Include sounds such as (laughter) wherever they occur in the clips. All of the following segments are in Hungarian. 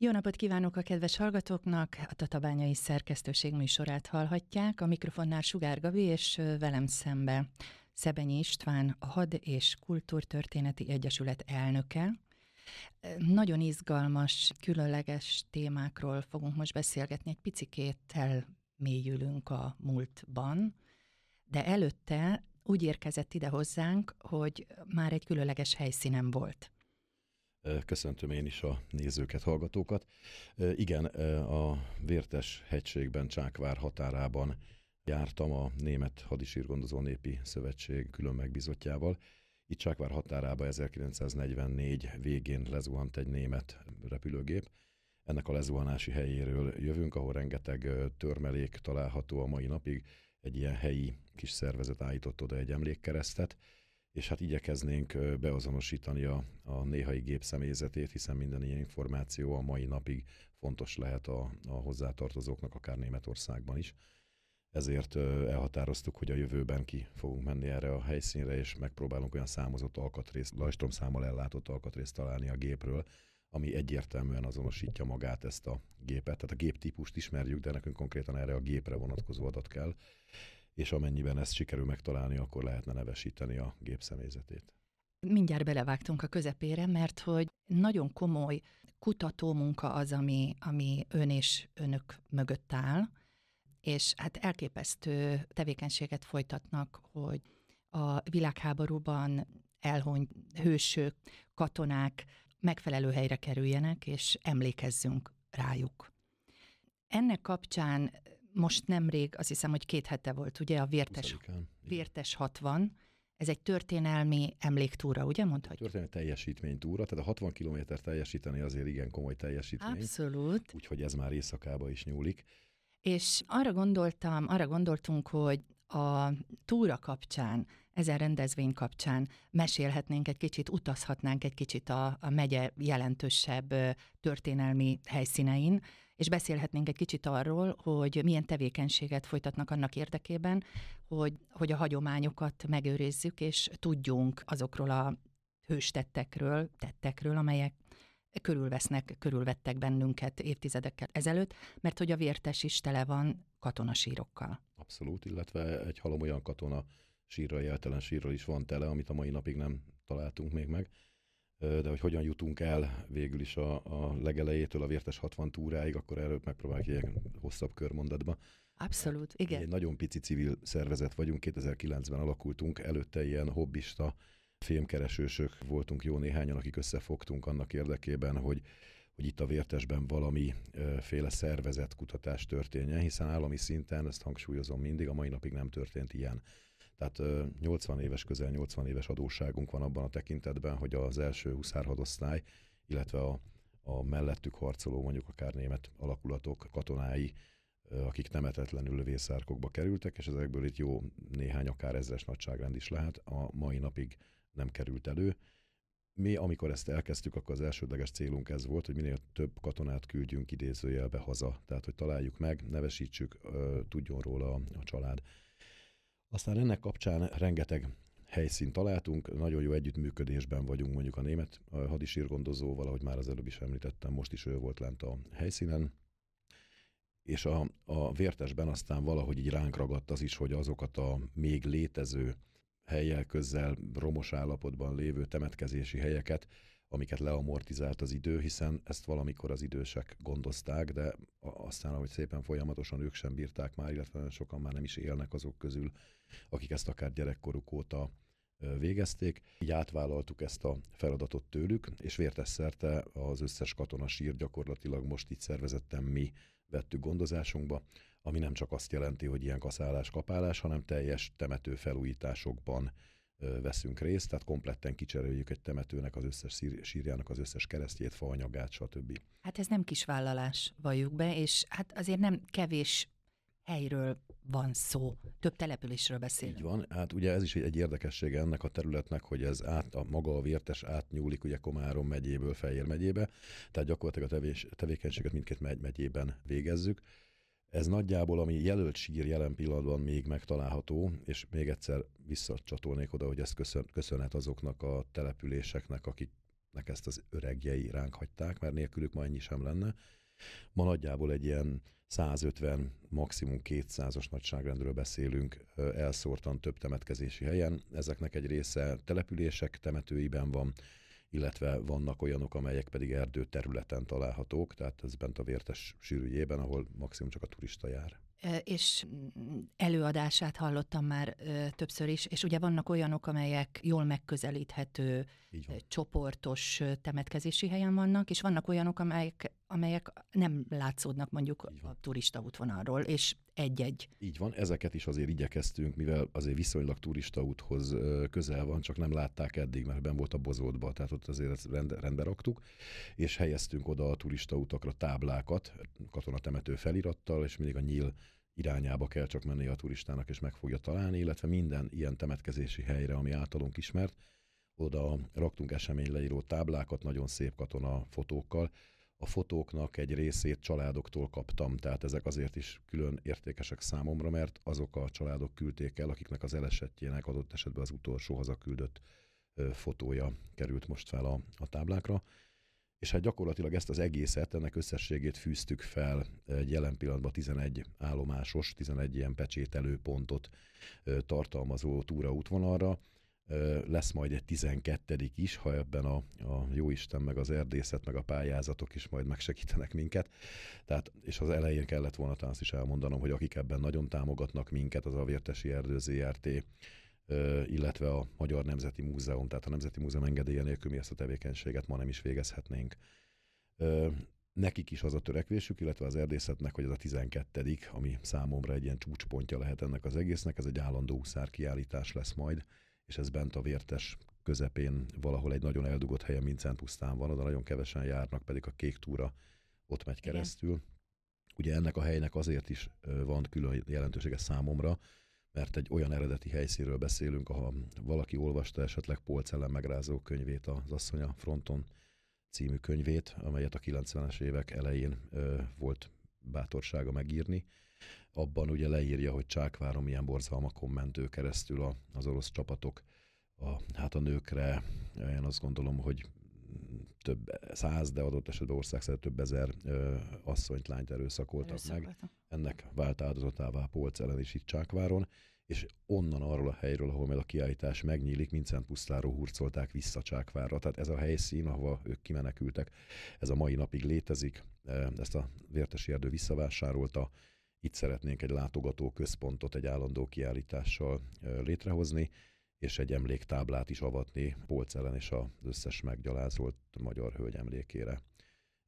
Jó napot kívánok a kedves hallgatóknak! A Tatabányai Szerkesztőség műsorát hallhatják. A mikrofonnál Sugár Gabi és velem szembe Szebenyi István, a Had és Kultúrtörténeti Egyesület elnöke. Nagyon izgalmas, különleges témákról fogunk most beszélgetni. Egy picikét elmélyülünk a múltban, de előtte úgy érkezett ide hozzánk, hogy már egy különleges helyszínen volt. Köszöntöm én is a nézőket, hallgatókat. Igen, a Vértes hegységben, Csákvár határában jártam a Német Hadisírgondozó Népi Szövetség külön megbizotjával. Itt Csákvár határába 1944 végén lezuhant egy német repülőgép. Ennek a lezuhanási helyéről jövünk, ahol rengeteg törmelék található a mai napig. Egy ilyen helyi kis szervezet állított oda egy emlékkeresztet, és hát igyekeznénk beazonosítani a, a néhai gép személyzetét, hiszen minden ilyen információ a mai napig fontos lehet a, a hozzátartozóknak, akár Németországban is. Ezért elhatároztuk, hogy a jövőben ki fogunk menni erre a helyszínre, és megpróbálunk olyan számozott alkatrészt, lajstromszámmal ellátott alkatrészt találni a gépről, ami egyértelműen azonosítja magát ezt a gépet. Tehát a géptípust ismerjük, de nekünk konkrétan erre a gépre vonatkozó adat kell és amennyiben ezt sikerül megtalálni, akkor lehetne nevesíteni a gép személyzetét. Mindjárt belevágtunk a közepére, mert hogy nagyon komoly kutatómunka az, ami, ami ön és önök mögött áll, és hát elképesztő tevékenységet folytatnak, hogy a világháborúban elhony hősök, katonák megfelelő helyre kerüljenek, és emlékezzünk rájuk. Ennek kapcsán most nemrég, azt hiszem, hogy két hete volt, ugye, a Vértes, Vértes 60, ez egy történelmi emléktúra, ugye mondhatjuk? Történelmi teljesítménytúra, tehát a 60 kilométer teljesíteni azért igen komoly teljesítmény. Abszolút. Úgyhogy ez már éjszakába is nyúlik. És arra gondoltam, arra gondoltunk, hogy a túra kapcsán, ezen rendezvény kapcsán mesélhetnénk egy kicsit, utazhatnánk egy kicsit a, a megye jelentősebb történelmi helyszínein, és beszélhetnénk egy kicsit arról, hogy milyen tevékenységet folytatnak annak érdekében, hogy, hogy a hagyományokat megőrizzük, és tudjunk azokról a hőstettekről, tettekről, amelyek körülvesznek, körülvettek bennünket évtizedekkel ezelőtt, mert hogy a vértes is tele van katonasírokkal. Abszolút, illetve egy halom olyan katona sírral, jeltelen sírral is van tele, amit a mai napig nem találtunk még meg. De hogy hogyan jutunk el végül is a, a legelejétől a vértes 60 túráig, akkor erről megpróbáljuk egy hosszabb körmondatba. Abszolút, igen. Egy nagyon pici civil szervezet vagyunk, 2009-ben alakultunk, előtte ilyen hobbista fémkeresősök voltunk jó néhányan, akik összefogtunk annak érdekében, hogy hogy itt a vértesben valami féle szervezet kutatás történjen, hiszen állami szinten, ezt hangsúlyozom mindig, a mai napig nem történt ilyen. Tehát 80 éves, közel 80 éves adósságunk van abban a tekintetben, hogy az első huszárhadosztály, illetve a, a mellettük harcoló, mondjuk akár német alakulatok, katonái, akik nemetetlenül lövészárkokba kerültek, és ezekből itt jó néhány, akár ezres nagyságrend is lehet, a mai napig nem került elő. Mi, amikor ezt elkezdtük, akkor az elsődleges célunk ez volt, hogy minél több katonát küldjünk idézőjelbe haza. Tehát, hogy találjuk meg, nevesítsük, tudjon róla a család. Aztán ennek kapcsán rengeteg helyszínt találtunk, nagyon jó együttműködésben vagyunk mondjuk a német hadisírgondozóval, ahogy már az előbb is említettem, most is ő volt lent a helyszínen, és a, a vértesben aztán valahogy így ránk ragadt az is, hogy azokat a még létező helyel közel romos állapotban lévő temetkezési helyeket, amiket leamortizált az idő, hiszen ezt valamikor az idősek gondozták, de aztán, ahogy szépen folyamatosan ők sem bírták már, illetve sokan már nem is élnek azok közül, akik ezt akár gyerekkoruk óta végezték. Így átvállaltuk ezt a feladatot tőlük, és vértes szerte az összes katona sír gyakorlatilag most itt szervezettem mi vettük gondozásunkba, ami nem csak azt jelenti, hogy ilyen kaszálás, kapálás, hanem teljes temető felújításokban veszünk részt, tehát kompletten kicseréljük egy temetőnek az összes sírjának az összes keresztjét, faanyagát, stb. Hát ez nem kis vállalás, valljuk be, és hát azért nem kevés helyről van szó, több településről beszélünk. Így van, hát ugye ez is egy érdekessége ennek a területnek, hogy ez át, a maga a vértes átnyúlik ugye Komárom megyéből Fejér megyébe, tehát gyakorlatilag a tevés, tevékenységet mindkét megy, megyében végezzük. Ez nagyjából, ami jelölt sír jelen pillanatban még megtalálható, és még egyszer visszacsatolnék oda, hogy ezt köszön, köszönhet azoknak a településeknek, akik ezt az öregjei ránk hagyták, mert nélkülük ma ennyi sem lenne. Ma nagyjából egy ilyen 150, maximum 200-as nagyságrendről beszélünk elszórtan több temetkezési helyen. Ezeknek egy része települések temetőiben van, illetve vannak olyanok, amelyek pedig erdő területen találhatók, tehát ez bent a vértes sűrűjében, ahol maximum csak a turista jár. És mm, előadását hallottam már többször is, és ugye vannak olyanok, amelyek jól megközelíthető csoportos temetkezési helyen vannak, és vannak olyanok, amelyek, amelyek nem látszódnak mondjuk a turista útvonalról, és egy-egy. Így van, ezeket is azért igyekeztünk, mivel azért viszonylag turista úthoz közel van, csak nem látták eddig, mert ben volt a bozótba, tehát ott azért rend, rendbe raktuk, és helyeztünk oda a turista utakra táblákat, katonatemető felirattal, és mindig a nyíl irányába kell csak menni a turistának, és meg fogja találni, illetve minden ilyen temetkezési helyre, ami általunk ismert, oda raktunk eseményleíró táblákat, nagyon szép katona fotókkal, a fotóknak egy részét családoktól kaptam, tehát ezek azért is külön értékesek számomra, mert azok a családok küldték el, akiknek az elesettjének adott esetben az utolsó hazaküldött fotója került most fel a, a táblákra. És hát gyakorlatilag ezt az egészet, ennek összességét fűztük fel egy jelen pillanatban 11 állomásos, 11 ilyen pecsételő pontot tartalmazó túraútvonalra, lesz majd egy 12 is, ha ebben a, a jóisten, meg az erdészet, meg a pályázatok is majd megsegítenek minket. Tehát, és az elején kellett volna talán azt is elmondanom, hogy akik ebben nagyon támogatnak minket, az a Vértesi Erdő ZRT, illetve a Magyar Nemzeti Múzeum, tehát a Nemzeti Múzeum engedélye nélkül mi ezt a tevékenységet ma nem is végezhetnénk. Nekik is az a törekvésük, illetve az erdészetnek, hogy ez a 12 ami számomra egy ilyen csúcspontja lehet ennek az egésznek, ez egy állandó kiállítás lesz majd, és ez bent a vértes közepén valahol egy nagyon eldugott helyen Mincent pusztán van, oda nagyon kevesen járnak, pedig a kék túra ott megy keresztül. Igen. Ugye ennek a helynek azért is van külön jelentősége számomra, mert egy olyan eredeti helyszínről beszélünk, ha valaki olvasta esetleg Polcellen megrázó könyvét, az Asszonya Fronton című könyvét, amelyet a 90-es évek elején ö, volt bátorsága megírni, abban ugye leírja, hogy Csákváron milyen borzalmakon mentő keresztül a, az orosz csapatok a, hát a nőkre, én azt gondolom, hogy több száz, de adott esetben országszerte több ezer ö, asszonyt, lányt erőszakoltak meg. Ennek vált áldozatává Polc ellen is itt Csákváron, és onnan arról a helyről, ahol meg a kiállítás megnyílik, Mincent pusztáról hurcolták vissza Csákvárra. Tehát ez a helyszín, ahova ők kimenekültek, ez a mai napig létezik. Ezt a Vértesi Erdő visszavásárolta, itt szeretnénk egy látogató központot egy állandó kiállítással létrehozni, és egy emléktáblát is avatni Polcellen és az összes meggyalázolt magyar hölgy emlékére.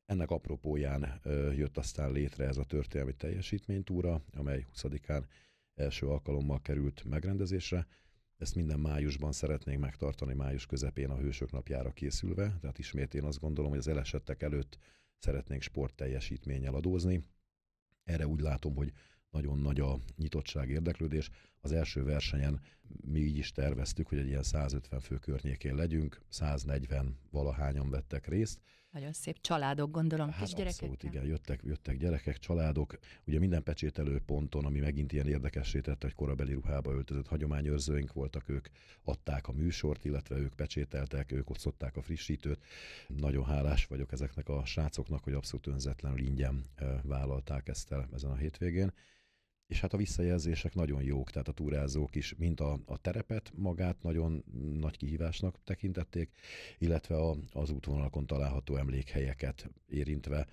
Ennek apropóján jött aztán létre ez a történelmi teljesítménytúra, amely 20-án első alkalommal került megrendezésre. Ezt minden májusban szeretnénk megtartani, május közepén a Hősök napjára készülve, tehát ismét én azt gondolom, hogy az elesettek előtt szeretnénk sportteljesítménnyel adózni. Erre úgy látom, hogy nagyon nagy a nyitottság, érdeklődés. Az első versenyen mi így is terveztük, hogy egy ilyen 150 fő környékén legyünk, 140 valahányan vettek részt, nagyon szép családok, gondolom, hát kisgyerekek. Abszolút, igen, jöttek, jöttek gyerekek, családok. Ugye minden pecsételő ponton, ami megint ilyen érdekessé tette, hogy korabeli ruhába öltözött hagyományőrzőink voltak, ők adták a műsort, illetve ők pecsételtek, ők osztották a frissítőt. Nagyon hálás vagyok ezeknek a srácoknak, hogy abszolút önzetlenül ingyen vállalták ezt el ezen a hétvégén és hát a visszajelzések nagyon jók, tehát a túrázók is, mint a, a terepet magát nagyon nagy kihívásnak tekintették, illetve a, az útvonalakon található emlékhelyeket érintve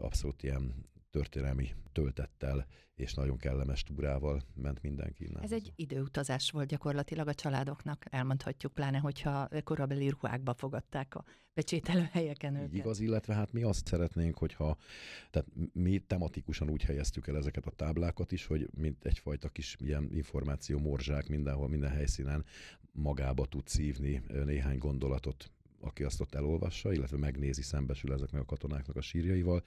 abszolút ilyen történelmi töltettel és nagyon kellemes túrával ment mindenki innen. Ez egy időutazás volt gyakorlatilag a családoknak, elmondhatjuk, pláne, hogyha korabeli ruhákba fogadták a becsételő helyeken őket. Így igaz, illetve hát mi azt szeretnénk, hogyha, tehát mi tematikusan úgy helyeztük el ezeket a táblákat is, hogy mint egyfajta kis ilyen információ morzsák mindenhol, minden helyszínen magába tud szívni néhány gondolatot, aki azt ott elolvassa, illetve megnézi, szembesül ezeknek a katonáknak a sírjaival,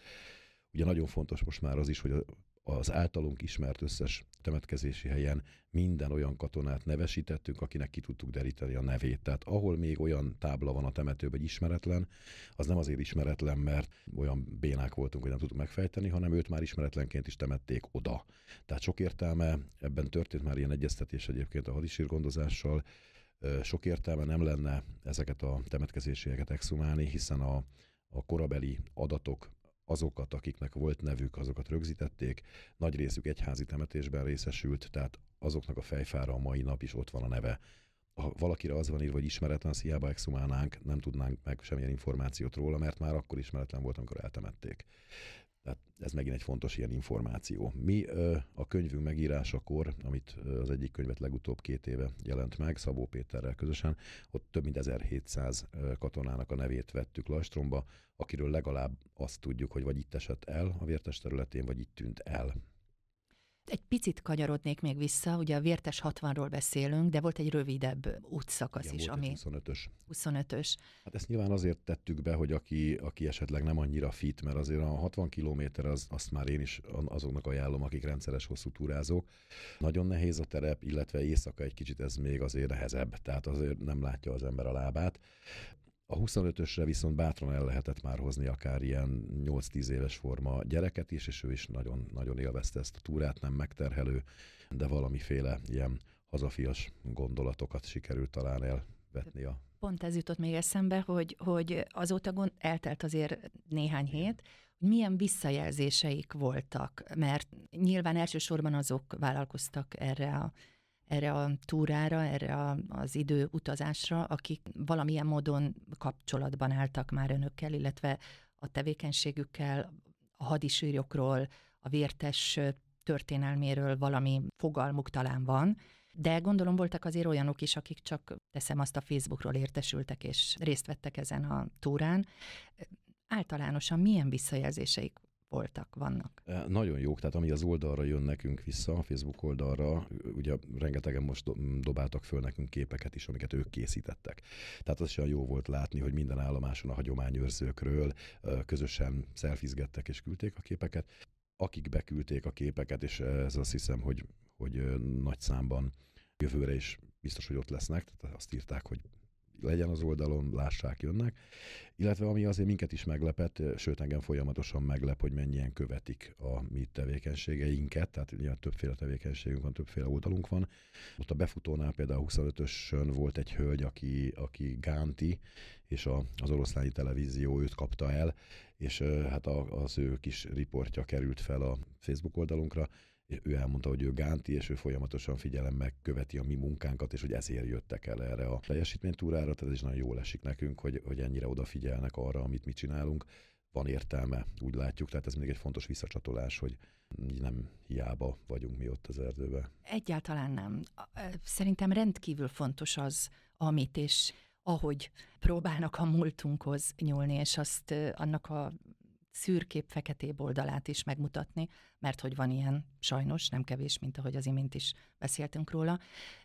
Ugye nagyon fontos most már az is, hogy az általunk ismert összes temetkezési helyen minden olyan katonát nevesítettünk, akinek ki tudtuk deríteni a nevét. Tehát ahol még olyan tábla van a temetőben, hogy ismeretlen, az nem azért ismeretlen, mert olyan bénák voltunk, hogy nem tudtuk megfejteni, hanem őt már ismeretlenként is temették oda. Tehát sok értelme, ebben történt már ilyen egyeztetés egyébként a hadisírgondozással, Sok értelme nem lenne ezeket a temetkezésieket exhumálni, hiszen a, a korabeli adatok azokat, akiknek volt nevük, azokat rögzítették, nagy részük egyházi temetésben részesült, tehát azoknak a fejfára a mai nap is ott van a neve. Ha valakire az van írva, hogy ismeretlen, hiába exhumálnánk, nem tudnánk meg semmilyen információt róla, mert már akkor ismeretlen volt, amikor eltemették. Tehát ez megint egy fontos ilyen információ. Mi a könyvünk megírásakor, amit az egyik könyvet legutóbb két éve jelent meg, Szabó Péterrel közösen, ott több mint 1700 katonának a nevét vettük Lastromba, akiről legalább azt tudjuk, hogy vagy itt esett el a vértes területén, vagy itt tűnt el. Egy picit kanyarodnék még vissza, ugye a Vértes 60-ról beszélünk, de volt egy rövidebb útszakasz Igen, is, ami 25-ös. 25-ös. Hát ezt nyilván azért tettük be, hogy aki, aki esetleg nem annyira fit, mert azért a 60 km az, azt már én is azoknak ajánlom, akik rendszeres hosszú túrázók. Nagyon nehéz a terep, illetve éjszaka egy kicsit ez még azért nehezebb, tehát azért nem látja az ember a lábát. A 25-ösre viszont bátran el lehetett már hozni akár ilyen 8-10 éves forma gyereket is, és ő is nagyon, nagyon élvezte ezt a túrát, nem megterhelő, de valamiféle ilyen hazafias gondolatokat sikerült talán elvetni a Pont ez jutott még eszembe, hogy, hogy azóta gond, eltelt azért néhány hét, hogy milyen visszajelzéseik voltak, mert nyilván elsősorban azok vállalkoztak erre a erre a túrára, erre a, az idő utazásra, akik valamilyen módon kapcsolatban álltak már önökkel, illetve a tevékenységükkel, a hadisűrjokról, a vértes történelméről valami fogalmuk talán van, de gondolom voltak azért olyanok is, akik csak, teszem azt a Facebookról értesültek és részt vettek ezen a túrán. Általánosan milyen visszajelzéseik voltak, vannak. Nagyon jók, tehát ami az oldalra jön nekünk vissza, a Facebook oldalra, ugye rengetegen most dobáltak föl nekünk képeket is, amiket ők készítettek. Tehát az is olyan jó volt látni, hogy minden állomáson a hagyományőrzőkről közösen szelfizgettek és küldték a képeket. Akik beküldték a képeket, és ez azt hiszem, hogy, hogy nagy számban jövőre is biztos, hogy ott lesznek, tehát azt írták, hogy legyen az oldalon, lássák, jönnek. Illetve ami azért minket is meglepett, sőt engem folyamatosan meglep, hogy mennyien követik a mi tevékenységeinket, tehát ugye többféle tevékenységünk van, többféle oldalunk van. Ott a befutónál például 25-ösön volt egy hölgy, aki, aki Gánti, és a, az oroszlányi televízió őt kapta el, és hát az ő kis riportja került fel a Facebook oldalunkra, ő elmondta, hogy ő Gánti, és ő folyamatosan figyelemmel követi a mi munkánkat, és hogy ezért jöttek el erre a teljesítménytúrára, tehát ez is nagyon jól esik nekünk, hogy, hogy ennyire odafigyelnek arra, amit mi csinálunk. Van értelme, úgy látjuk, tehát ez még egy fontos visszacsatolás, hogy nem hiába vagyunk mi ott az erdőben. Egyáltalán nem. Szerintem rendkívül fontos az, amit és ahogy próbálnak a múltunkhoz nyúlni, és azt annak a szürkép feketébb oldalát is megmutatni, mert hogy van ilyen sajnos, nem kevés, mint ahogy az imént is beszéltünk róla.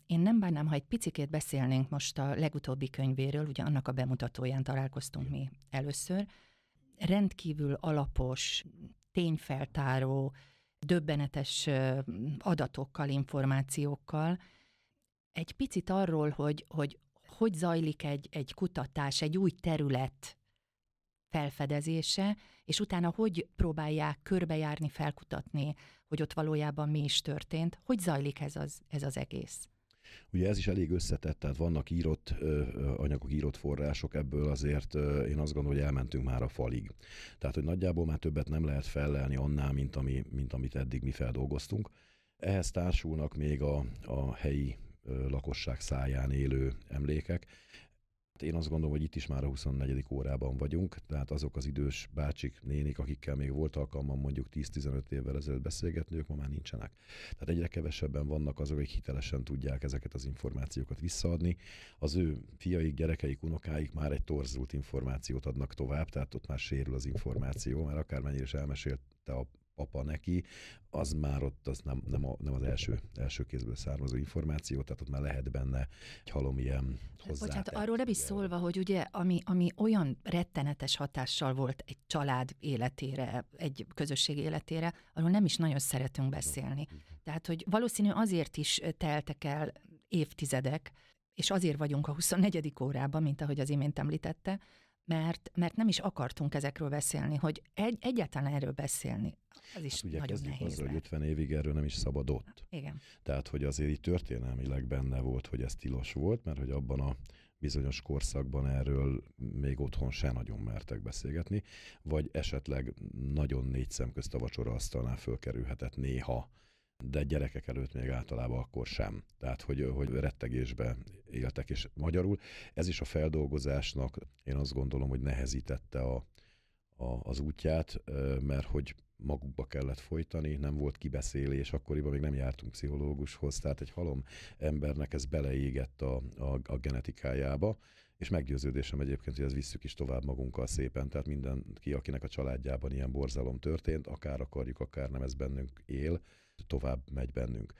Én nem bánnám, ha egy picikét beszélnénk most a legutóbbi könyvéről, ugye annak a bemutatóján találkoztunk mi először. Rendkívül alapos, tényfeltáró, döbbenetes adatokkal, információkkal. Egy picit arról, hogy hogy, hogy zajlik egy, egy kutatás, egy új terület felfedezése, és utána hogy próbálják körbejárni, felkutatni, hogy ott valójában mi is történt, hogy zajlik ez az, ez az egész. Ugye ez is elég összetett, tehát vannak írott ö, anyagok, írott források, ebből azért én azt gondolom, hogy elmentünk már a falig. Tehát, hogy nagyjából már többet nem lehet fellelni annál, mint, ami, mint amit eddig mi feldolgoztunk. Ehhez társulnak még a, a helyi lakosság száján élő emlékek. Én azt gondolom, hogy itt is már a 24. órában vagyunk, tehát azok az idős bácsik, nénik, akikkel még volt alkalmam mondjuk 10-15 évvel ezelőtt beszélgetni, ők ma már nincsenek. Tehát egyre kevesebben vannak azok, akik hitelesen tudják ezeket az információkat visszaadni. Az ő fiaik, gyerekeik, unokáik már egy torzult információt adnak tovább, tehát ott már sérül az információ, mert akármennyire is elmesélte a apa neki, az már ott az nem, nem, a, nem az első, első kézből származó információ, tehát ott már lehet benne egy halom ilyen hozzá. Bocsánat, arról nem is szólva, hogy ugye, ami, ami olyan rettenetes hatással volt egy család életére, egy közösség életére, arról nem is nagyon szeretünk beszélni. Tehát, hogy valószínű azért is teltek el évtizedek, és azért vagyunk a 24. órában, mint ahogy az imént említette, mert, mert nem is akartunk ezekről beszélni, hogy egy, egyáltalán erről beszélni, az is hát ugye nagyon kezdjük nehéz azzal, hogy lehet. 50 évig erről nem is szabadott. Igen. Tehát, hogy azért így történelmileg benne volt, hogy ez tilos volt, mert hogy abban a bizonyos korszakban erről még otthon se nagyon mertek beszélgetni, vagy esetleg nagyon négy szem közt a vacsora asztalnál fölkerülhetett néha, de gyerekek előtt még általában akkor sem. Tehát, hogy, hogy rettegésbe éltek, és magyarul ez is a feldolgozásnak én azt gondolom, hogy nehezítette a, a, az útját, mert hogy magukba kellett folytani, nem volt kibeszélés, akkoriban még nem jártunk pszichológushoz, tehát egy halom embernek ez beleégett a, a, a genetikájába, és meggyőződésem egyébként, hogy ez visszük is tovább magunkkal szépen, tehát mindenki, akinek a családjában ilyen borzalom történt, akár akarjuk, akár nem, ez bennünk él, tovább megy bennünk.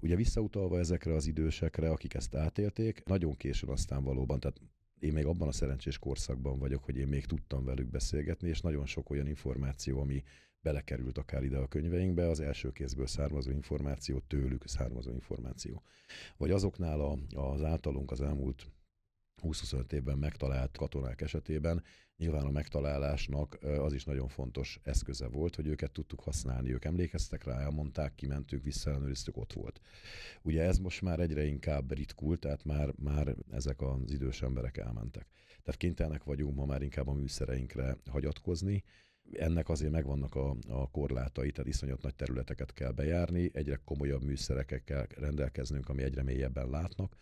Ugye visszautalva ezekre az idősekre, akik ezt átélték, nagyon későn aztán valóban, tehát én még abban a szerencsés korszakban vagyok, hogy én még tudtam velük beszélgetni, és nagyon sok olyan információ, ami belekerült akár ide a könyveinkbe, az első kézből származó információ, tőlük származó információ. Vagy azoknál a, az általunk az elmúlt 20-25 évben megtalált katonák esetében nyilván a megtalálásnak az is nagyon fontos eszköze volt, hogy őket tudtuk használni. Ők emlékeztek rá, elmondták, kimentük, visszaellenőriztük, ott volt. Ugye ez most már egyre inkább ritkul, tehát már, már ezek az idős emberek elmentek. Tehát kénytelenek vagyunk ma már inkább a műszereinkre hagyatkozni, ennek azért megvannak a, a korlátai, tehát iszonyat nagy területeket kell bejárni, egyre komolyabb műszerekkel kell rendelkeznünk, ami egyre mélyebben látnak,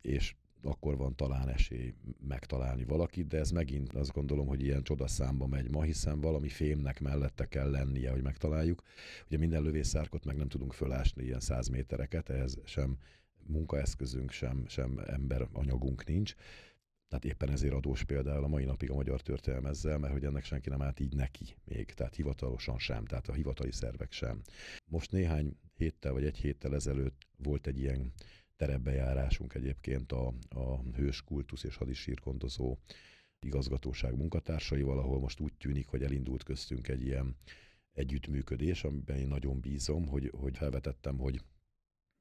és akkor van talán esély megtalálni valakit, de ez megint azt gondolom, hogy ilyen csodaszámba megy ma, hiszen valami fémnek mellette kell lennie, hogy megtaláljuk. Ugye minden lövészárkot meg nem tudunk fölásni ilyen száz métereket, ehhez sem munkaeszközünk, sem, sem ember anyagunk nincs. Tehát éppen ezért adós például a mai napig a magyar történelem ezzel, mert hogy ennek senki nem állt így neki még, tehát hivatalosan sem, tehát a hivatali szervek sem. Most néhány héttel vagy egy héttel ezelőtt volt egy ilyen terepbejárásunk egyébként a, a hős kultusz és hadisírkondozó igazgatóság munkatársaival, ahol most úgy tűnik, hogy elindult köztünk egy ilyen együttműködés, amiben én nagyon bízom, hogy, hogy felvetettem, hogy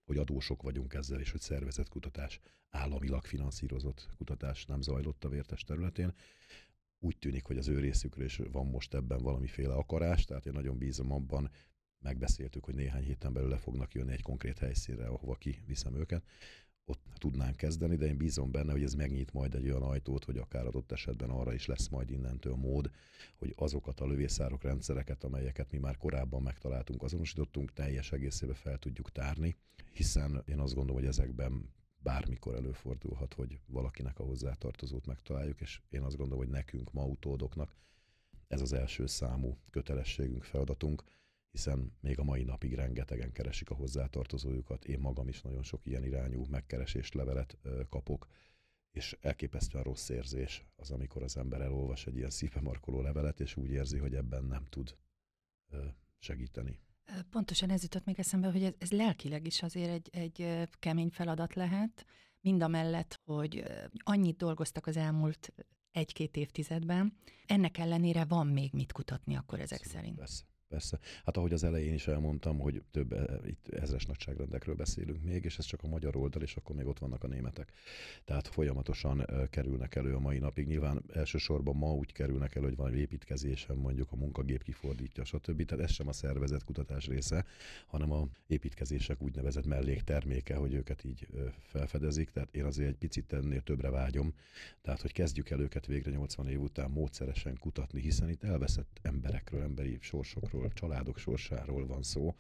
hogy adósok vagyunk ezzel, és hogy szervezett kutatás, államilag finanszírozott kutatás nem zajlott a vértes területén. Úgy tűnik, hogy az ő részükről is van most ebben valamiféle akarás, tehát én nagyon bízom abban, megbeszéltük, hogy néhány héten belül le fognak jönni egy konkrét helyszínre, ahova kiviszem őket, ott tudnánk kezdeni, de én bízom benne, hogy ez megnyit majd egy olyan ajtót, hogy akár adott esetben arra is lesz majd innentől mód, hogy azokat a lövészárok rendszereket, amelyeket mi már korábban megtaláltunk, azonosítottunk, teljes egészébe fel tudjuk tárni, hiszen én azt gondolom, hogy ezekben bármikor előfordulhat, hogy valakinek a hozzátartozót megtaláljuk, és én azt gondolom, hogy nekünk, ma utódoknak ez az első számú kötelességünk, feladatunk, hiszen még a mai napig rengetegen keresik a hozzátartozójukat. Én magam is nagyon sok ilyen irányú megkeresést, levelet kapok, és elképesztően rossz érzés az, amikor az ember elolvas egy ilyen szívemarkoló levelet, és úgy érzi, hogy ebben nem tud segíteni. Pontosan ez jutott még eszembe, hogy ez, ez lelkileg is azért egy, egy kemény feladat lehet, mind a mellett, hogy annyit dolgoztak az elmúlt egy-két évtizedben, ennek ellenére van még mit kutatni akkor ezek Persze, szerint. Persze. Persze. Hát ahogy az elején is elmondtam, hogy több e, itt ezres nagyságrendekről beszélünk még, és ez csak a magyar oldal, és akkor még ott vannak a németek. Tehát folyamatosan uh, kerülnek elő a mai napig. Nyilván elsősorban ma úgy kerülnek elő, hogy van egy építkezésen, mondjuk a munkagép kifordítja, stb. Tehát ez sem a szervezet kutatás része, hanem a építkezések úgynevezett mellékterméke, hogy őket így uh, felfedezik. Tehát én azért egy picit ennél többre vágyom. Tehát, hogy kezdjük el őket végre 80 év után módszeresen kutatni, hiszen itt elveszett emberekről, emberi sorsokról sorsáról, családok sorsáról van szó,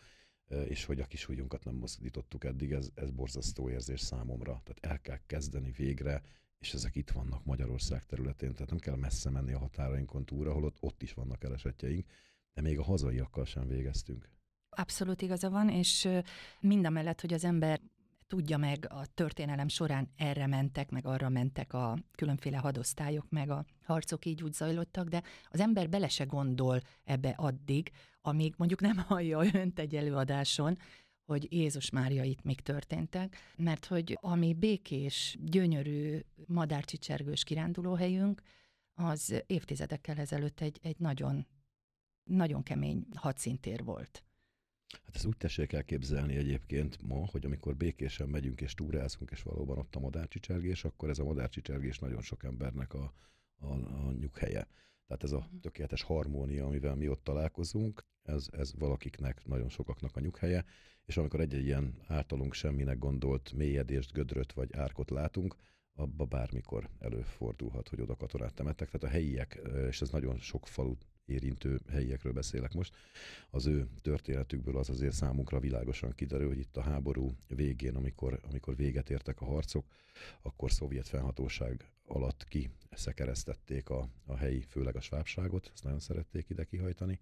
és hogy a kis ujjunkat nem mozdítottuk eddig, ez, ez borzasztó érzés számomra. Tehát el kell kezdeni végre, és ezek itt vannak Magyarország területén, tehát nem kell messze menni a határainkon túl, ahol ott, ott is vannak elesetjeink, de még a hazaiakkal sem végeztünk. Abszolút igaza van, és mind a mellett, hogy az ember tudja meg a történelem során erre mentek, meg arra mentek a különféle hadosztályok, meg a harcok így úgy zajlottak, de az ember bele se gondol ebbe addig, amíg mondjuk nem hallja önt egy előadáson, hogy Jézus Mária itt még történtek, mert hogy ami békés, gyönyörű, madárcsicsergős kirándulóhelyünk, az évtizedekkel ezelőtt egy, egy nagyon, nagyon kemény hadszintér volt. Hát ezt úgy tessék elképzelni egyébként ma, hogy amikor békésen megyünk és túrázunk, és valóban ott a madárcsicsergés, akkor ez a madárcsicsergés nagyon sok embernek a, a, a nyughelye. Tehát ez a mhm. tökéletes harmónia, amivel mi ott találkozunk, ez, ez valakiknek, nagyon sokaknak a nyughelye, és amikor egy, -egy ilyen általunk semminek gondolt mélyedést, gödröt vagy árkot látunk, abba bármikor előfordulhat, hogy oda katonát temettek. Tehát a helyiek, és ez nagyon sok falut érintő helyiekről beszélek most, az ő történetükből az azért számunkra világosan kiderül, hogy itt a háború végén, amikor, amikor véget értek a harcok, akkor szovjet fennhatóság alatt ki szekeresztették a, a helyi, főleg a svábságot, ezt nagyon szerették ide kihajtani,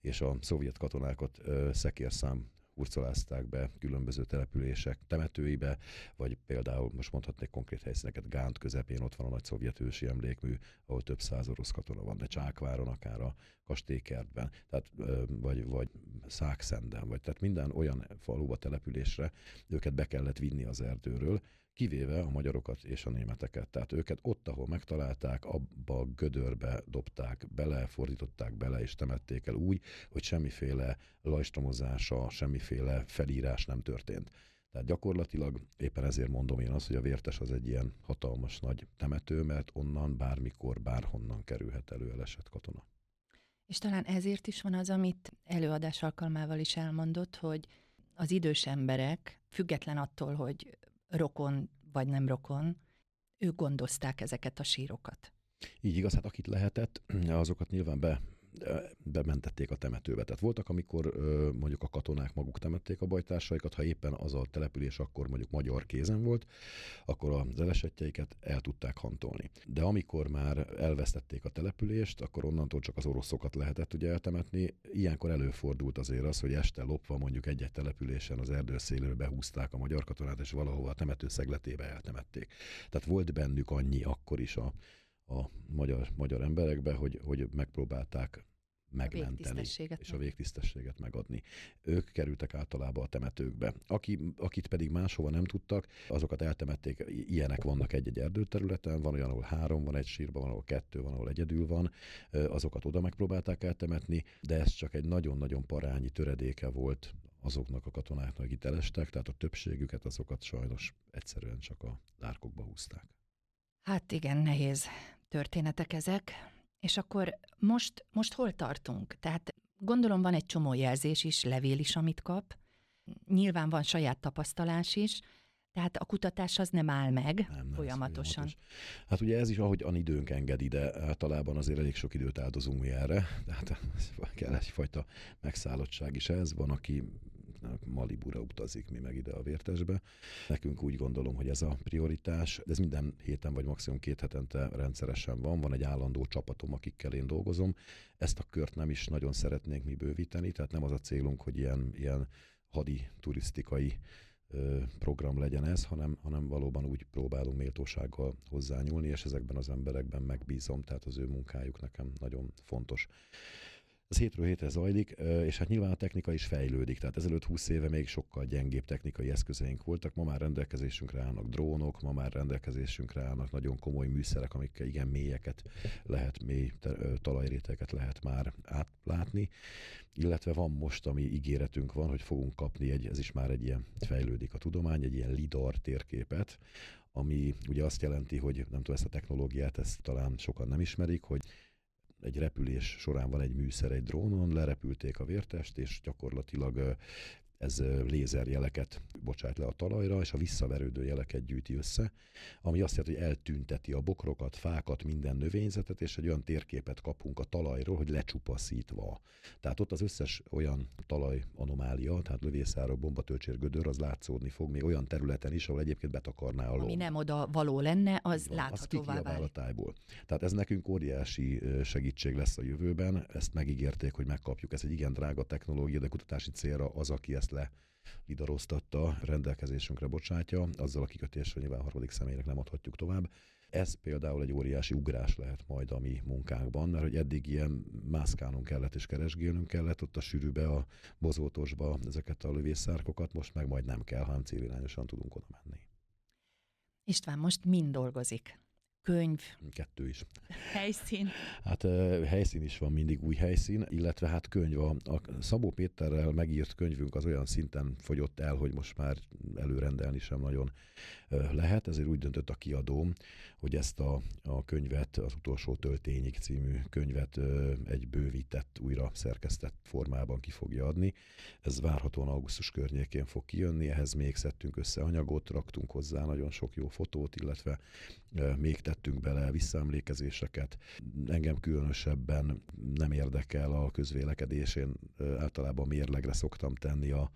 és a szovjet katonákat ö, szekérszám hurcolázták be különböző települések temetőibe, vagy például most mondhatnék konkrét helyszíneket, Gánt közepén ott van a nagy szovjet ősi emlékmű, ahol több száz orosz katona van, de Csákváron, akár a kastélykertben, tehát, vagy, vagy Szákszenden, vagy tehát minden olyan faluba, településre őket be kellett vinni az erdőről, kivéve a magyarokat és a németeket. Tehát őket ott, ahol megtalálták, abba a gödörbe dobták bele, fordították bele és temették el úgy, hogy semmiféle lajstromozása, semmiféle felírás nem történt. Tehát gyakorlatilag éppen ezért mondom én azt, hogy a vértes az egy ilyen hatalmas nagy temető, mert onnan bármikor, bárhonnan kerülhet elő elesett katona. És talán ezért is van az, amit előadás alkalmával is elmondott, hogy az idős emberek, független attól, hogy rokon vagy nem rokon, ők gondozták ezeket a sírokat. Így igaz, hát akit lehetett, (clears throat) azokat nyilván be bementették a temetőbe. Tehát voltak, amikor mondjuk a katonák maguk temették a bajtársaikat, ha éppen az a település akkor mondjuk magyar kézen volt, akkor az elesetjeiket el tudták hantolni. De amikor már elvesztették a települést, akkor onnantól csak az oroszokat lehetett ugye eltemetni. Ilyenkor előfordult azért az, hogy este lopva mondjuk egy-egy településen az erdőszélőbe behúzták a magyar katonát, és valahova a temető szegletébe eltemették. Tehát volt bennük annyi akkor is a a magyar, magyar emberekbe, hogy, hogy megpróbálták megmenteni, a és a végtisztességet megadni. Ők kerültek általában a temetőkbe. Aki, akit pedig máshova nem tudtak, azokat eltemették, ilyenek vannak egy-egy erdőterületen, van olyan, ahol három van egy sírban, van, ahol kettő van, ahol egyedül van, azokat oda megpróbálták eltemetni, de ez csak egy nagyon-nagyon parányi töredéke volt azoknak a katonáknak, akik elestek, tehát a többségüket azokat sajnos egyszerűen csak a lárkokba húzták. Hát igen, nehéz történetek ezek. És akkor most, most hol tartunk? Tehát gondolom van egy csomó jelzés is, levél is, amit kap. Nyilván van saját tapasztalás is, tehát a kutatás az nem áll meg nem, nem, folyamatosan. Hát ugye ez is, ahogy an időnk engedi, de általában azért elég sok időt áldozunk mi erre. Tehát kell egyfajta megszállottság is ez. Van, aki Malibura utazik, mi meg ide a vértesbe. Nekünk úgy gondolom, hogy ez a prioritás, de ez minden héten vagy maximum két hetente rendszeresen van. Van egy állandó csapatom, akikkel én dolgozom. Ezt a kört nem is nagyon szeretnénk mi bővíteni, tehát nem az a célunk, hogy ilyen, ilyen hadi turisztikai program legyen ez, hanem, hanem valóban úgy próbálunk méltósággal hozzányúlni, és ezekben az emberekben megbízom, tehát az ő munkájuk nekem nagyon fontos az hétről hétre zajlik, és hát nyilván a technika is fejlődik. Tehát ezelőtt 20 éve még sokkal gyengébb technikai eszközeink voltak, ma már rendelkezésünkre állnak drónok, ma már rendelkezésünkre állnak nagyon komoly műszerek, amikkel igen mélyeket lehet, mély talajréteket lehet már átlátni. Illetve van most, ami ígéretünk van, hogy fogunk kapni egy, ez is már egy ilyen fejlődik a tudomány, egy ilyen lidar térképet, ami ugye azt jelenti, hogy nem tudom, ezt a technológiát, ezt talán sokan nem ismerik, hogy egy repülés során van egy műszer egy drónon, lerepülték a vértest, és gyakorlatilag ez lézerjeleket bocsát le a talajra, és a visszaverődő jeleket gyűjti össze, ami azt jelenti, hogy eltünteti a bokrokat, fákat, minden növényzetet, és egy olyan térképet kapunk a talajról, hogy lecsupaszítva. Tehát ott az összes olyan talaj anomália, tehát lövészárok, bombatölcsér, gödör, az látszódni fog még olyan területen is, ahol egyébként betakarná a lom. Ami nem oda való lenne, az van, láthatóvá az válik. a tájból. Tehát ez nekünk óriási segítség lesz a jövőben, ezt megígérték, hogy megkapjuk, ez egy igen drága technológia, de kutatási célra az, aki ezt le lidaroztatta, rendelkezésünkre bocsátja, azzal a kikötésről nyilván harmadik személynek nem adhatjuk tovább. Ez például egy óriási ugrás lehet majd a mi munkánkban, mert hogy eddig ilyen mászkálnunk kellett és keresgélnünk kellett ott a sűrűbe, a bozótosba ezeket a lövészárkokat, most meg majd nem kell, hanem célirányosan tudunk oda menni. István most mind dolgozik? Könyv. Kettő is. Helyszín. Hát helyszín is van mindig új helyszín, illetve hát könyv. A, a Szabó Péterrel megírt könyvünk az olyan szinten fogyott el, hogy most már előrendelni sem nagyon lehet, ezért úgy döntött a kiadóm, hogy ezt a, a könyvet, az utolsó töltényig című könyvet egy bővített, újra szerkesztett formában ki fogja adni. Ez várhatóan augusztus környékén fog kijönni, ehhez még szedtünk össze anyagot, raktunk hozzá nagyon sok jó fotót, illetve még tettünk bele visszaemlékezéseket. Engem különösebben nem érdekel a közvélekedés, én általában mérlegre szoktam tenni a,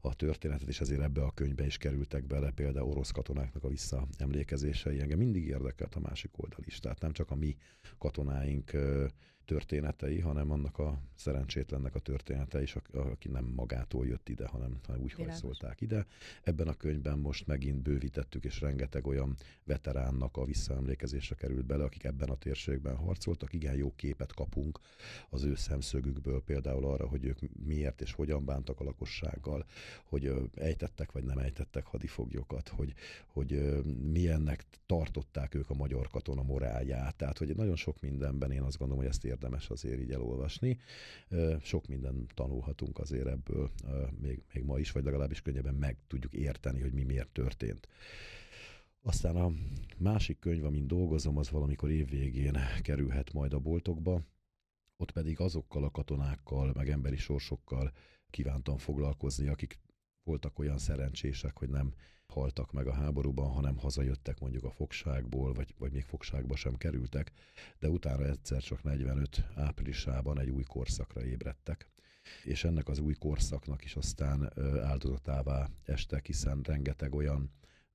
a történetet, és ezért ebbe a könyvbe is kerültek bele például orosz katonáknak a visszaemlékezései. Engem mindig érdekelt a másik oldal is, tehát nem csak a mi katonáink történetei, hanem annak a szerencsétlennek a története is, aki nem magától jött ide, hanem, hanem úgy Világos. hajszolták ide. Ebben a könyvben most megint bővítettük, és rengeteg olyan veteránnak a visszaemlékezésre került bele, akik ebben a térségben harcoltak. Igen, jó képet kapunk az ő szemszögükből például arra, hogy ők miért és hogyan bántak a lakossággal, hogy ejtettek vagy nem ejtettek hadifoglyokat, hogy, hogy milyennek tartották ők a magyar katona morálját. Tehát, hogy nagyon sok mindenben én azt gondolom, hogy ezt érdemes azért így elolvasni. Sok minden tanulhatunk azért ebből, még, még ma is, vagy legalábbis könnyebben meg tudjuk érteni, hogy mi miért történt. Aztán a másik könyv, amin dolgozom, az valamikor évvégén kerülhet majd a boltokba. Ott pedig azokkal a katonákkal, meg emberi sorsokkal kívántam foglalkozni, akik voltak olyan szerencsések, hogy nem haltak meg a háborúban, hanem hazajöttek mondjuk a fogságból, vagy, vagy még fogságba sem kerültek, de utána egyszer csak 45 áprilisában egy új korszakra ébredtek. És ennek az új korszaknak is aztán áldozatává estek, hiszen rengeteg olyan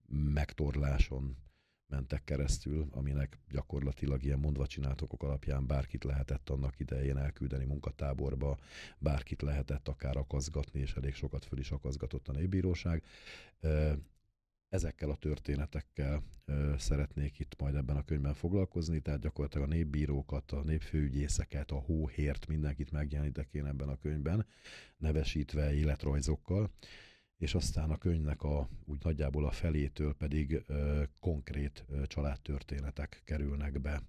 megtorláson mentek keresztül, aminek gyakorlatilag ilyen mondva csináltokok alapján bárkit lehetett annak idején elküldeni munkatáborba, bárkit lehetett akár akazgatni, és elég sokat föl is akazgatott a népbíróság. Ezekkel a történetekkel szeretnék itt majd ebben a könyvben foglalkozni, tehát gyakorlatilag a népbírókat, a népfőügyészeket, a hóhért, mindenkit megjelenítek én ebben a könyvben, nevesítve életrajzokkal, és aztán a könyvnek a, úgy nagyjából a felétől pedig ö, konkrét ö, családtörténetek kerülnek be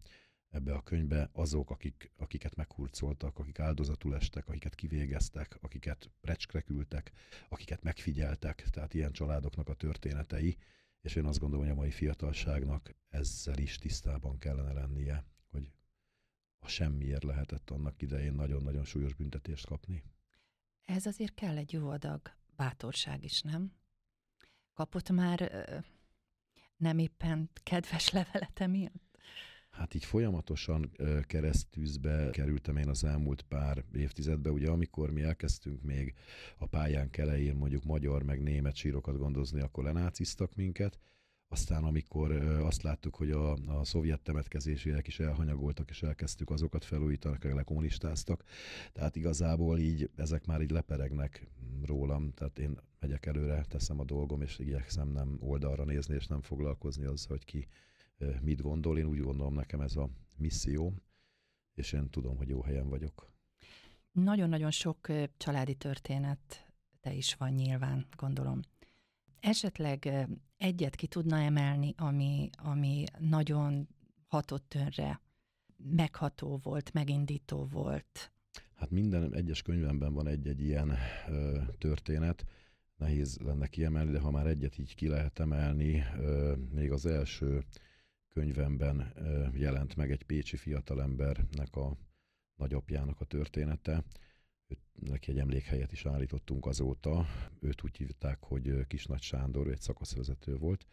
ebbe a könyvbe. Azok, akik, akiket meghurcoltak, akik áldozatul estek, akiket kivégeztek, akiket recskre küldtek, akiket megfigyeltek, tehát ilyen családoknak a történetei, és én azt gondolom, hogy a mai fiatalságnak ezzel is tisztában kellene lennie, hogy a semmiért lehetett annak idején nagyon-nagyon súlyos büntetést kapni. Ez azért kell egy jó adag bátorság is, nem? Kapott már nem éppen kedves levelete miatt? hát így folyamatosan keresztűzbe kerültem én az elmúlt pár évtizedbe. Ugye amikor mi elkezdtünk még a pályán elején mondjuk magyar meg német sírokat gondozni, akkor lenáciztak minket, aztán amikor azt láttuk, hogy a, a szovjet temetkezésiek is elhanyagoltak, és elkezdtük azokat felújítani, lekommunistáztak. Tehát igazából így ezek már így leperegnek rólam, tehát én megyek előre, teszem a dolgom, és igyekszem nem oldalra nézni, és nem foglalkozni azzal, hogy ki mit gondol. Én úgy gondolom, nekem ez a misszió, és én tudom, hogy jó helyen vagyok. Nagyon-nagyon sok családi történet te is van nyilván, gondolom. Esetleg egyet ki tudna emelni, ami, ami nagyon hatott önre, megható volt, megindító volt? Hát minden egyes könyvemben van egy-egy ilyen ö, történet, nehéz lenne kiemelni, de ha már egyet így ki lehet emelni, ö, még az első könyvemben jelent meg egy pécsi fiatalembernek a nagyapjának a története. Neki egy emlékhelyet is állítottunk azóta. Őt úgy hívták, hogy Kisnagy Sándor, egy szakaszvezető volt.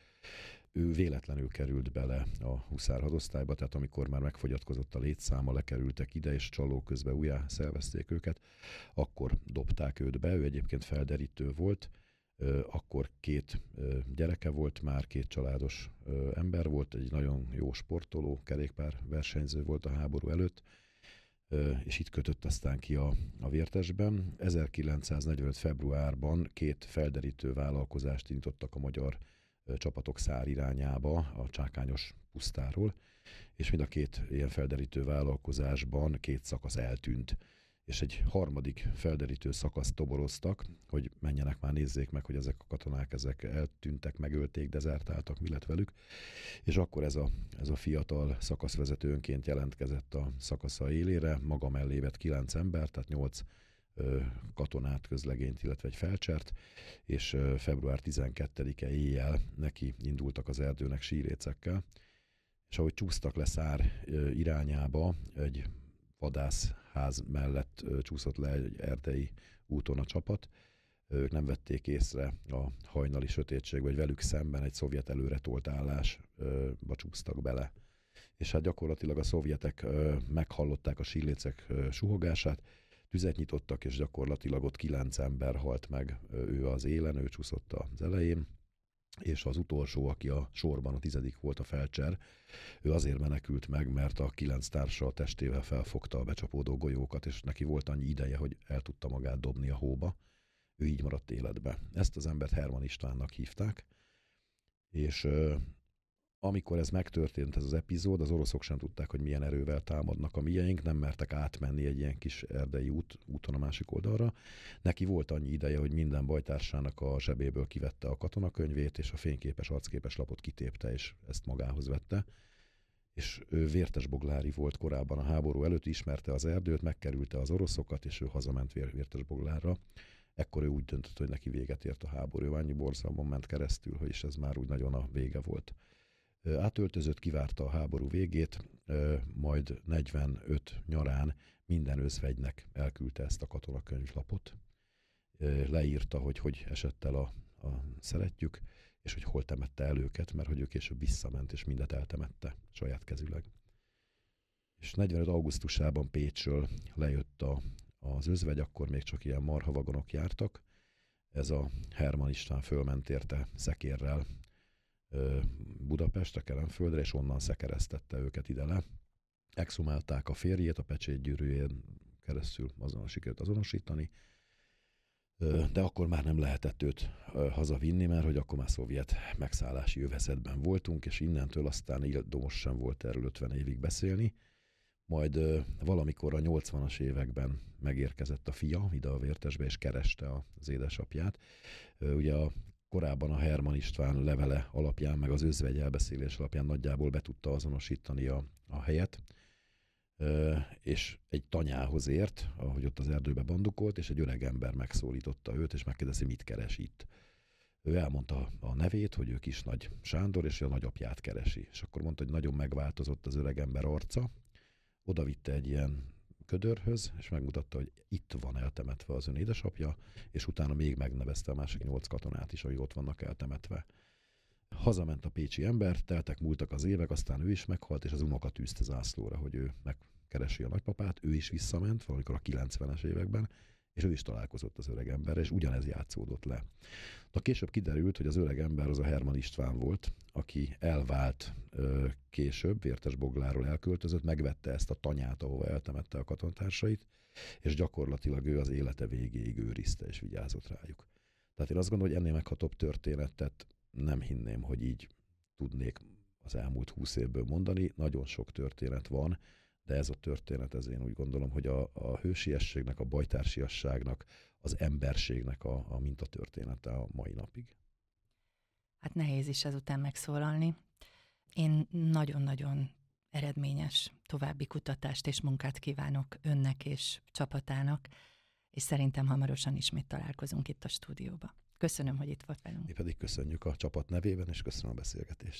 Ő véletlenül került bele a Huszár hadosztályba, tehát amikor már megfogyatkozott a létszáma, lekerültek ide, és csaló közben újjá szervezték őket, akkor dobták őt be. Ő egyébként felderítő volt, akkor két gyereke volt már, két családos ember volt, egy nagyon jó sportoló, kerékpár versenyző volt a háború előtt, és itt kötött aztán ki a, a vértesben. 1945. februárban két felderítő vállalkozást indítottak a magyar csapatok szár irányába, a Csákányos pusztáról, és mind a két ilyen felderítő vállalkozásban két szakasz eltűnt és egy harmadik felderítő szakaszt toboroztak, hogy menjenek már nézzék meg, hogy ezek a katonák ezek eltűntek, megölték, dezertáltak, mi lett velük. És akkor ez a, ez a fiatal szakaszvezető önként jelentkezett a szakasza élére, maga mellé vett kilenc ember, tehát nyolc katonát, közlegényt, illetve egy felcsert, és február 12-e éjjel neki indultak az erdőnek sírécekkel, és ahogy csúsztak le szár irányába, egy vadászház mellett csúszott le egy erdei úton a csapat. Ők nem vették észre a hajnali sötétség, vagy velük szemben egy szovjet előre tolt állásba csúsztak bele. És hát gyakorlatilag a szovjetek meghallották a sílécek suhogását, tüzet nyitottak, és gyakorlatilag ott kilenc ember halt meg, ő az élen, ő csúszott az elején, és az utolsó, aki a sorban a tizedik volt a felcser, ő azért menekült meg, mert a kilenc társa a testével felfogta a becsapódó golyókat, és neki volt annyi ideje, hogy el tudta magát dobni a hóba. Ő így maradt életbe. Ezt az embert Herman Istvánnak hívták, és amikor ez megtörtént, ez az epizód, az oroszok sem tudták, hogy milyen erővel támadnak a mieink, nem mertek átmenni egy ilyen kis erdei út, úton a másik oldalra. Neki volt annyi ideje, hogy minden bajtársának a zsebéből kivette a katonakönyvét, és a fényképes, arcképes lapot kitépte, és ezt magához vette. És ő vértes boglári volt korábban a háború előtt, ismerte az erdőt, megkerülte az oroszokat, és ő hazament vér, vértes boglárra. Ekkor ő úgy döntött, hogy neki véget ért a háború. Annyi borzalmon ment keresztül, hogy ez már úgy nagyon a vége volt átöltözött, kivárta a háború végét, majd 45 nyarán minden özvegynek elküldte ezt a katonakönyvlapot. Leírta, hogy hogy esett el a, a szeretjük, és hogy hol temette el őket, mert hogy ő később visszament, és mindet eltemette saját kezüleg. És 45. augusztusában Pécsről lejött a, az özvegy, akkor még csak ilyen marhavagonok jártak. Ez a Herman István fölment érte szekérrel Budapestre, Kelenföldre, és onnan szekeresztette őket ide le. Exhumálták a férjét, a pecsétgyűrűjén keresztül azon sikerült azonosítani, de akkor már nem lehetett őt hazavinni, mert hogy akkor már szovjet megszállási övezetben voltunk, és innentől aztán ildomos sem volt erről 50 évig beszélni. Majd valamikor a 80-as években megérkezett a fia ide a vértesbe, és kereste az édesapját. Ugye a korábban a Herman István levele alapján, meg az özvegy elbeszélés alapján nagyjából be tudta azonosítani a, a helyet, és egy tanyához ért, ahogy ott az erdőbe bandukolt, és egy öreg ember megszólította őt, és megkérdezi, mit keres itt. Ő elmondta a nevét, hogy ő kis nagy Sándor, és a nagyapját keresi. És akkor mondta, hogy nagyon megváltozott az öreg ember arca, oda vitte egy ilyen ködörhöz, és megmutatta, hogy itt van eltemetve az ön édesapja, és utána még megnevezte a másik nyolc katonát is, akik ott vannak eltemetve. Hazament a pécsi ember, teltek múltak az évek, aztán ő is meghalt, és az unoka tűzte zászlóra, hogy ő megkeresi a nagypapát, ő is visszament, valamikor a 90-es években, és ő is találkozott az öreg ember, és ugyanez játszódott le. Na később kiderült, hogy az öreg ember az a Herman István volt, aki elvált ö, később, Vértes Bogláról elköltözött, megvette ezt a tanyát, ahova eltemette a katontársait, és gyakorlatilag ő az élete végéig őrizte és vigyázott rájuk. Tehát én azt gondolom, hogy ennél meghatóbb történetet nem hinném, hogy így tudnék az elmúlt húsz évből mondani. Nagyon sok történet van, de ez a történet, ez én úgy gondolom, hogy a, a hősiességnek, a bajtársiasságnak, az emberségnek a, a mintatörténete a mai napig. Hát nehéz is ezután megszólalni. Én nagyon-nagyon eredményes további kutatást és munkát kívánok önnek és csapatának, és szerintem hamarosan ismét találkozunk itt a stúdióba. Köszönöm, hogy itt volt velünk. Mi pedig köszönjük a csapat nevében, és köszönöm a beszélgetést.